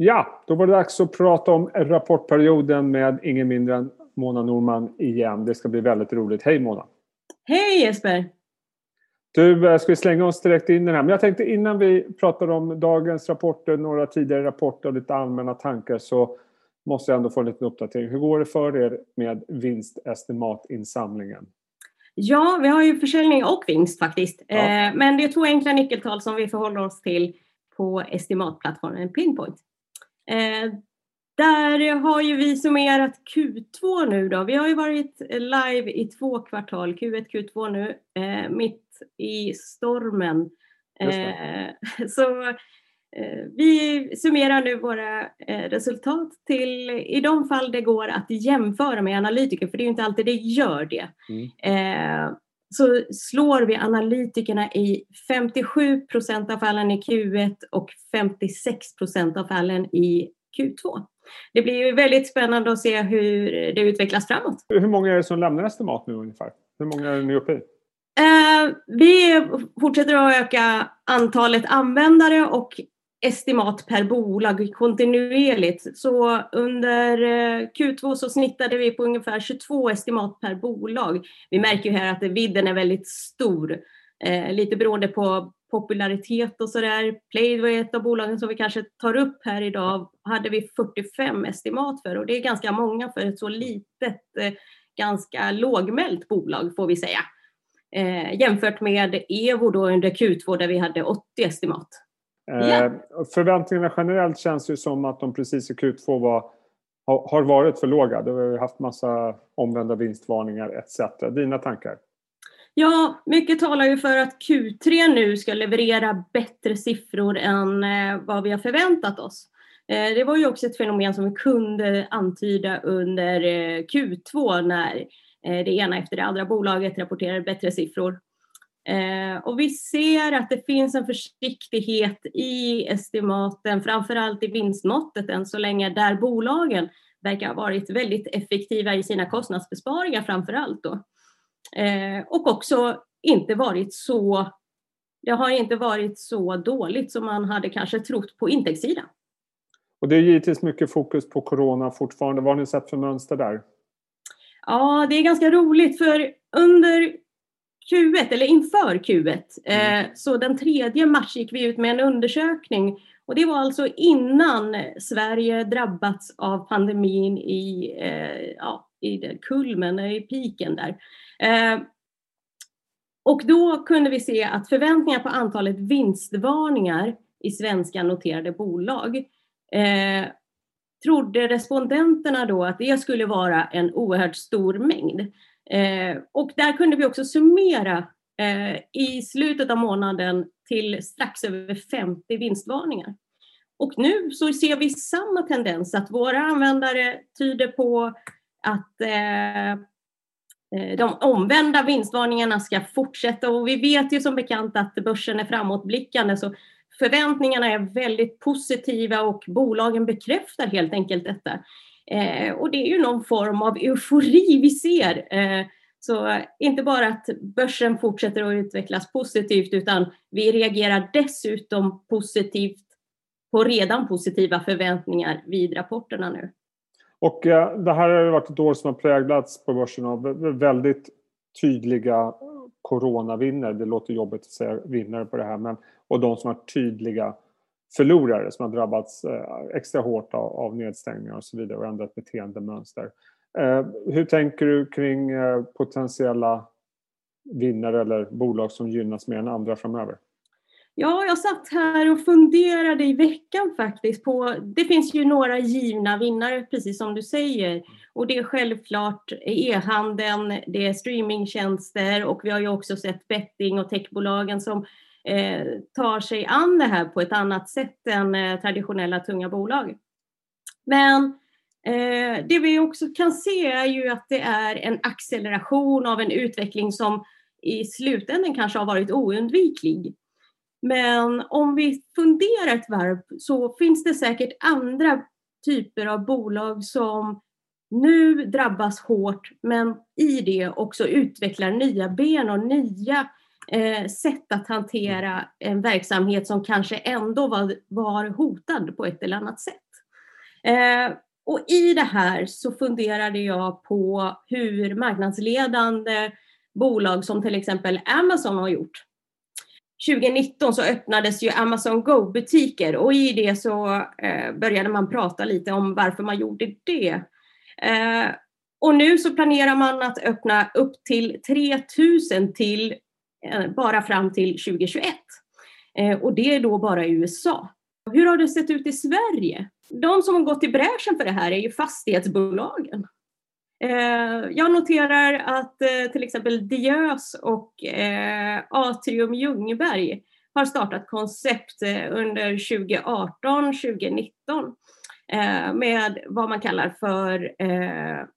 Ja, då var det dags att prata om rapportperioden med ingen mindre än Mona Norman igen. Det ska bli väldigt roligt. Hej Mona! Hej Jesper! Du, eh, ska vi slänga oss direkt in i den här? Men jag tänkte innan vi pratar om dagens rapporter, några tidigare rapporter och lite allmänna tankar så måste jag ändå få en liten uppdatering. Hur går det för er med vinstestimatinsamlingen? Ja, vi har ju försäljning och vinst faktiskt. Ja. Eh, men det är två enkla nyckeltal som vi förhåller oss till på estimatplattformen Pinpoint. Eh, där har ju vi summerat Q2 nu då. Vi har ju varit live i två kvartal, Q1, Q2 nu, eh, mitt i stormen. Eh, så eh, vi summerar nu våra eh, resultat till, i de fall det går att jämföra med analytiker, för det är ju inte alltid det gör det. Mm. Så slår vi analytikerna i 57 procent av fallen i Q1 och 56 procent av fallen i Q2. Det blir ju väldigt spännande att se hur det utvecklas framåt. Hur många är det som lämnar estimat nu ungefär? Hur många är ni uppe i? Eh, vi fortsätter att öka antalet användare och estimat per bolag kontinuerligt. Så under eh, Q2 så snittade vi på ungefär 22 estimat per bolag. Vi märker ju här att vidden är väldigt stor, eh, lite beroende på popularitet och sådär. Play var ett av bolagen som vi kanske tar upp här idag, hade vi 45 estimat för och det är ganska många för ett så litet, eh, ganska lågmält bolag får vi säga. Eh, jämfört med Evo då under Q2 där vi hade 80 estimat. Eh, förväntningarna generellt känns ju som att de precis i Q2 var, har varit för låga. Det har haft massa omvända vinstvarningar etc. Dina tankar? Ja, mycket talar ju för att Q3 nu ska leverera bättre siffror än eh, vad vi har förväntat oss. Eh, det var ju också ett fenomen som vi kunde antyda under eh, Q2 när det ena efter det andra bolaget rapporterade bättre siffror. Och vi ser att det finns en försiktighet i estimaten, framförallt i vinstmåttet än så länge, där bolagen verkar ha varit väldigt effektiva i sina kostnadsbesparingar framför allt. Då. Eh, och också inte varit så, det har inte varit så dåligt som man hade kanske trott på intäktssidan. Och det är givetvis mycket fokus på corona fortfarande. Vad har ni sett för mönster där? Ja, det är ganska roligt för under Q1, eller inför Q1, mm. eh, så den 3 mars gick vi ut med en undersökning och det var alltså innan Sverige drabbats av pandemin i, eh, ja, i kulmen, i piken där. Eh, och då kunde vi se att förväntningar på antalet vinstvarningar i svenska noterade bolag eh, trodde respondenterna då att det skulle vara en oerhört stor mängd. Eh, och där kunde vi också summera eh, i slutet av månaden till strax över 50 vinstvarningar. Och nu så ser vi samma tendens att våra användare tyder på att eh, eh, de omvända vinstvarningarna ska fortsätta och vi vet ju som bekant att börsen är framåtblickande så förväntningarna är väldigt positiva och bolagen bekräftar helt enkelt detta. Eh, och det är ju någon form av eufori vi ser. Eh, så inte bara att börsen fortsätter att utvecklas positivt utan vi reagerar dessutom positivt på redan positiva förväntningar vid rapporterna nu. Och eh, det här har varit ett år som har präglats på börsen av väldigt tydliga coronavinnare. Det låter jobbigt att säga vinnare på det här, men och de som har tydliga förlorare som har drabbats eh, extra hårt av, av nedstängningar och så vidare och ändrat beteendemönster. Eh, hur tänker du kring eh, potentiella vinnare eller bolag som gynnas mer än andra framöver? Ja, jag satt här och funderade i veckan faktiskt på, det finns ju några givna vinnare precis som du säger. Och det är självklart e-handeln, det är streamingtjänster och vi har ju också sett betting och techbolagen som Eh, tar sig an det här på ett annat sätt än eh, traditionella tunga bolag. Men eh, det vi också kan se är ju att det är en acceleration av en utveckling som i slutändan kanske har varit oundviklig. Men om vi funderar ett varv så finns det säkert andra typer av bolag som nu drabbas hårt men i det också utvecklar nya ben och nya eh, sätt att hantera en verksamhet som kanske ändå var, var hotad på ett eller annat sätt. Eh, och i det här så funderade jag på hur marknadsledande bolag som till exempel Amazon har gjort. 2019 så öppnades ju Amazon Go-butiker och i det så eh, började man prata lite om varför man gjorde det. Eh, och nu så planerar man att öppna upp till 3000 till Eh, bara fram till 2021. Eh, och det är då bara i USA. Hur har det sett ut i Sverige? De som har gått i bräschen för det här är ju fastighetsbolagen. Eh, jag noterar att till exempel Diös och Atrium Ljungberg har startat koncept under 2018, 2019 med vad man kallar för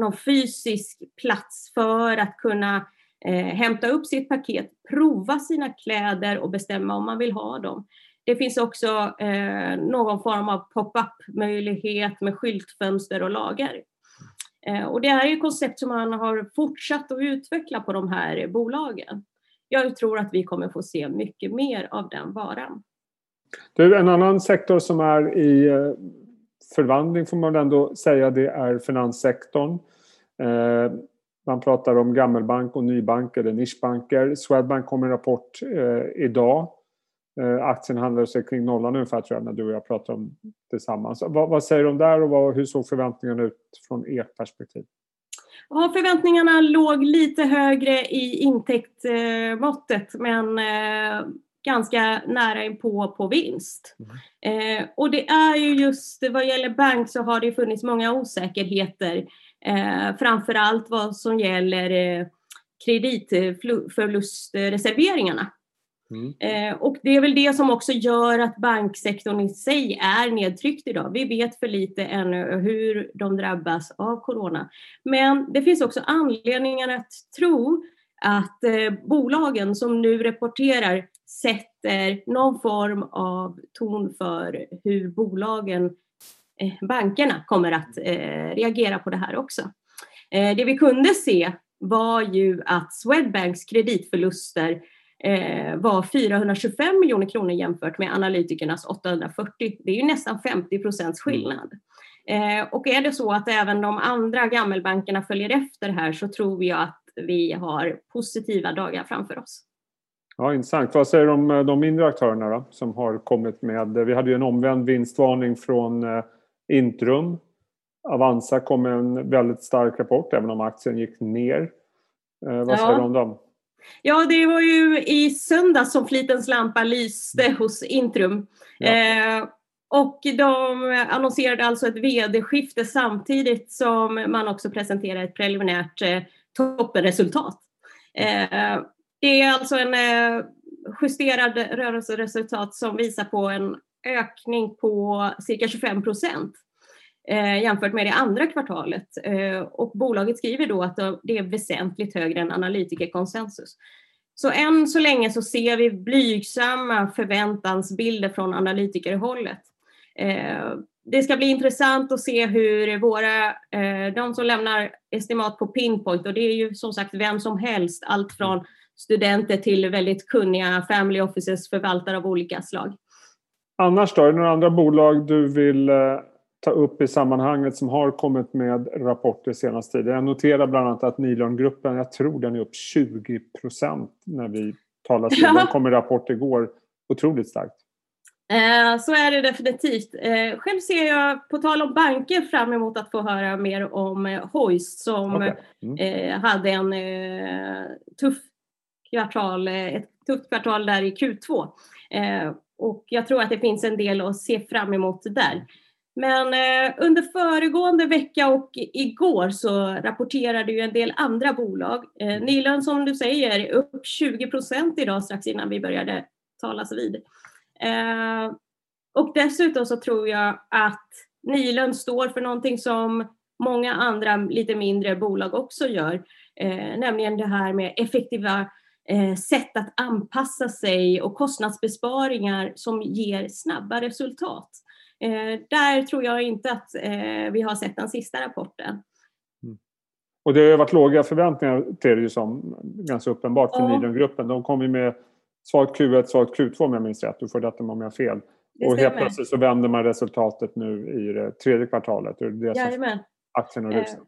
någon fysisk plats för att kunna Eh, hämta upp sitt paket, prova sina kläder och bestämma om man vill ha dem. Det finns också eh, någon form av pop-up möjlighet med skyltfönster och lager. Eh, och det här är koncept som man har fortsatt att utveckla på de här bolagen. Jag tror att vi kommer få se mycket mer av den varan. Du, en annan sektor som är i eh, förvandling får man ändå säga, det är finanssektorn. Eh, man pratar om gammelbank och nybank eller nischbanker. Swedbank kom en rapport idag Eh, aktien handlade sig kring nollan ungefär tror jag när du och jag pratar om tillsammans. Vad, vad säger de där och vad, hur såg förväntningarna ut från ert perspektiv? Ja, förväntningarna låg lite högre i intäktsmåttet men eh, ganska nära inpå på vinst. Mm. Eh, och det är ju just vad gäller bank så har det funnits många osäkerheter. Eh, framförallt vad som gäller eh, kreditförlustreserveringarna. Mm. Eh, och det är väl det som också gör att banksektorn i sig är nedtryckt idag. Vi vet för lite ännu hur de drabbas av corona. Men det finns också anledningar att tro att eh, bolagen som nu rapporterar sätter någon form av ton för hur bolagen, Eh, bankerna, kommer att eh, reagera på det här också. Eh, det vi kunde se var ju att Swedbanks kreditförluster var 425 miljoner kronor jämfört med analytikernas 840. Det är ju nästan 50 procents skillnad. Och är det så att även de andra gammelbankerna följer efter här så tror jag att vi har positiva dagar framför oss. Ja, intressant. Vad säger du om de mindre aktörerna då, som har kommit med... Vi hade ju en omvänd vinstvarning från eh, Intrum. Avanza kom med en väldigt stark rapport även om aktien gick ner. Eh, vad säger du om dem? Ja, det var ju i söndags som Flitens lampa lyste hos Intrum. Ja. Eh, och de annonserade alltså ett vd-skifte samtidigt som man också presenterade ett preliminärt eh, toppenresultat. Eh, det är alltså en eh, justerad rörelseresultat som visar på en ökning på cirka 25 procent eh, jämfört med det andra kvartalet. Eh, och bolaget skriver då att det är väsentligt högre än analytikerkonsensus. Så än så länge så ser vi blygsamma förväntansbilder från analytikerhållet. Eh, det ska bli intressant att se hur våra, eh, de som lämnar estimat på Pinpoint, och det är ju som sagt vem som helst, allt från studenter till väldigt kunniga family offices, förvaltare av olika slag. Annars då, är det några andra bolag du vill eh, ta upp i sammanhanget som har kommit med rapporter senaste tiden. Jag noterar bland annat att Nilongruppen, jag tror den är upp 20 procent när vi talar till. Den kom med rapport igår. Otroligt starkt. Eh, så är det definitivt. Eh, själv ser jag, på tal om banker, fram emot att få höra mer om eh, Hoist som okay. mm. hade en tuff kvartal, ett tufft kvartal där i Q2. Och jag tror att det finns en del att se fram emot där. Men eh, under föregående vecka och igår så rapporterade ju en del andra bolag. Eh, Nilön som du säger upp 20 procent idag strax innan vi började talas vid. Eh, och dessutom så tror jag att Nilön står för någonting som många andra lite mindre bolag också gör, eh, nämligen det här med effektiva sätt att anpassa sig och kostnadsbesparingar som ger snabba resultat. Eh, där tror jag inte att eh, vi har sett den sista rapporten. Mm. Och det har varit låga förväntningar till det ju som ganska uppenbart för ja. Nidongruppen. De kom ju med svagt Q1, svagt Q2 om jag minns rätt. Du får rätta mig om jag har fel. Det och helt plötsligt så vänder man resultatet nu i det tredje kvartalet. Det är det Jajamän. som aktien har rusat.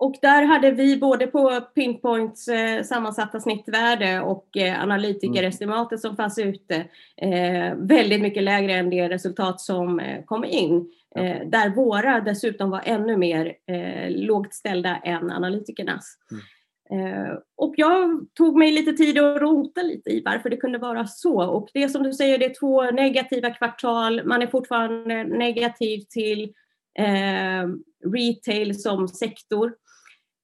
Och där hade vi både på Pinpoints eh, sammansatta snittvärde och eh, analytikerestimatet som fanns ute eh, väldigt mycket lägre än det resultat som eh, kom in. Eh, där våra dessutom var ännu mer eh, lågt ställda än analytikernas. Mm. Och jag tog mig lite tid att rota lite i varför det kunde vara så. Och det som du säger, det är två negativa kvartal. Man är fortfarande negativ till eh, retail som sektor.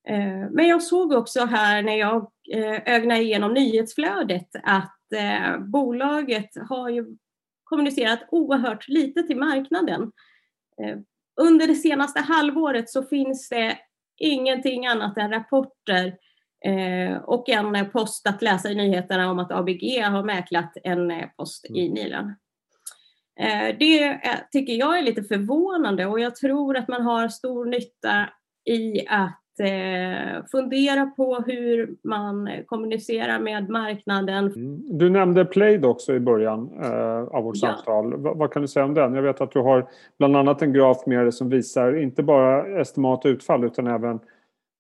Eh, men jag såg också här när jag eh, ögnade igenom nyhetsflödet att eh, bolaget har ju kommunicerat oerhört lite till marknaden. Under det senaste halvåret så finns det ingenting annat än rapporter och en post att läsa i nyheterna om att ABG har mäklat en post i mm. Nilen. Det tycker jag är lite förvånande och jag tror att man har stor nytta i att eh, fundera på hur man kommunicerar med marknaden. Mm. Du nämnde Plaid också i början eh, av vårt ja. samtal. V vad kan du säga om den? Jag vet att du har bland annat en graf med dig som visar inte bara estimat och utfall utan även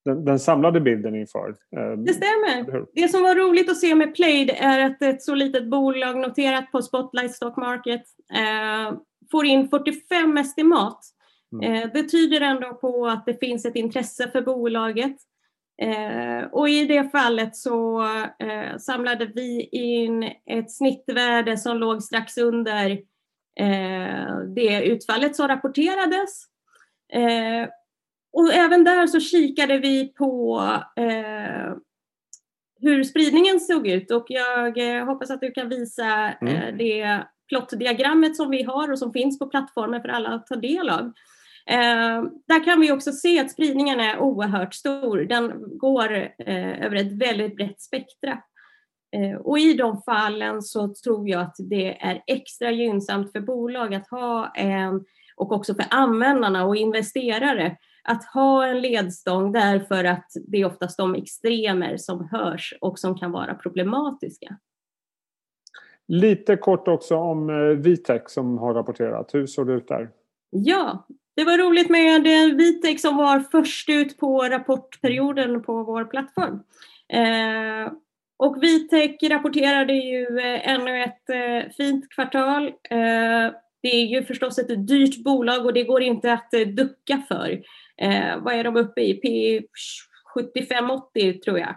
den, den, samlade bilden inför. Eh, det stämmer. Det som var roligt att se med Plaid är att ett så litet bolag noterat på Spotlight Stock Market eh, får in 45 estimat Mm. Eh, det tyder ändå på att det finns ett intresse för bolaget. Eh, och i det fallet så eh, samlade vi in ett snittvärde som låg strax under det utfallet som rapporterades. och även där så kikade vi på hur spridningen såg ut och jag hoppas att du kan visa mm. det plottdiagrammet som vi har och som finns på plattformen för alla att ta del av. Eh, där kan vi också se att spridningen är oerhört stor. Den går eh, över ett väldigt brett spektra. Eh, och i de fallen så tror jag att det är extra gynnsamt för bolag att ha en, och också för användarna och investerare, att ha en ledstång därför att det är oftast de extremer som hörs och som kan vara problematiska. Lite kort också om eh, Vitec som har rapporterat. Hur såg det ut där? Ja, det var roligt med eh, Vitex Vitec som var först ut på rapportperioden på vår plattform. Eh, och Vitec rapporterade ju eh, ännu ett eh, fint kvartal. Eh, det är ju förstås ett dyrt bolag och det går inte att ducka för. vad är de uppe i? P 75-80 tror jag.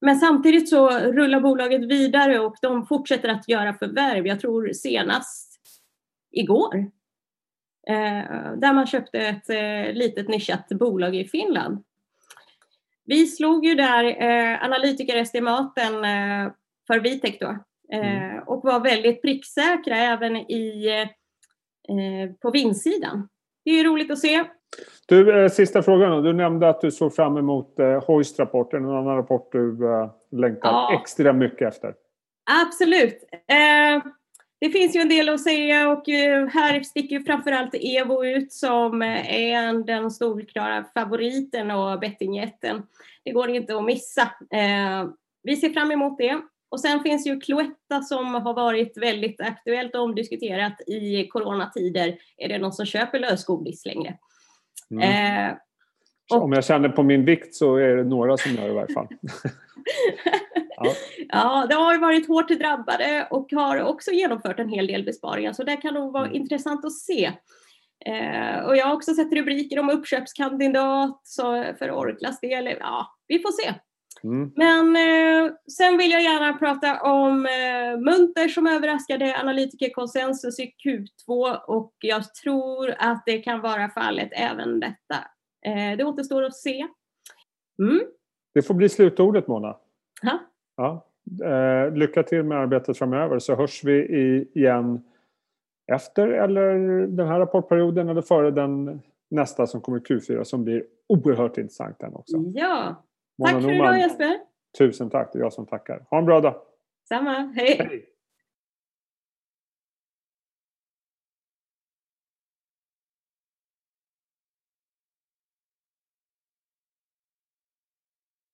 men samtidigt så rullar bolaget vidare och de fortsätter att göra förvärv. Jag tror senast igår där man köpte ett eh, litet nischat bolag i Finland. Vi slog ju där eh, analytikerestimaten för Vitec då mm. och var väldigt pricksäkra även i, på vinstsidan. Det är roligt att se. Du, sista frågan. Du nämnde att du såg fram emot eh, Hoist rapport, en annan rapport du längtar ja. extra mycket efter. Absolut. Eh, det finns ju en del att säga och eh, här sticker framförallt Evo ut som eh, är den solklara favoriten och bettingjätten. Det går inte att missa. Eh, vi ser fram emot det. Och sen finns ju Cloetta som har varit väldigt aktuellt och omdiskuterat i coronatider. Är det någon som köper lösgodis längre? Mm. Och, Om jag känner på min vikt så är det några som gör det i varje fall. ja. ja, det har varit hårt drabbade och har också genomfört en hel del besparingar så det kan nog vara mm. intressant att se. Eh, och jag har också sett rubriker om uppköpskandidat så för Orklas del. Ja, vi får se. Mm. Men eh, sen vill jag gärna prata om eh, Munter som överraskade analytikerkonsensus i Q2 och jag tror att det kan vara fallet även detta. Eh, det återstår att se. Mm. Det får bli slutordet Mona. Ha? Ja. Eh, lycka till med arbetet framöver så hörs vi igen efter eller den här rapportperioden eller före den nästa som kommer Q4 som blir oerhört intressant den också. Ja, Mona tack för idag Jesper. Tusen tack, det är jag som tackar. Ha en bra dag. Samma, hej. hej.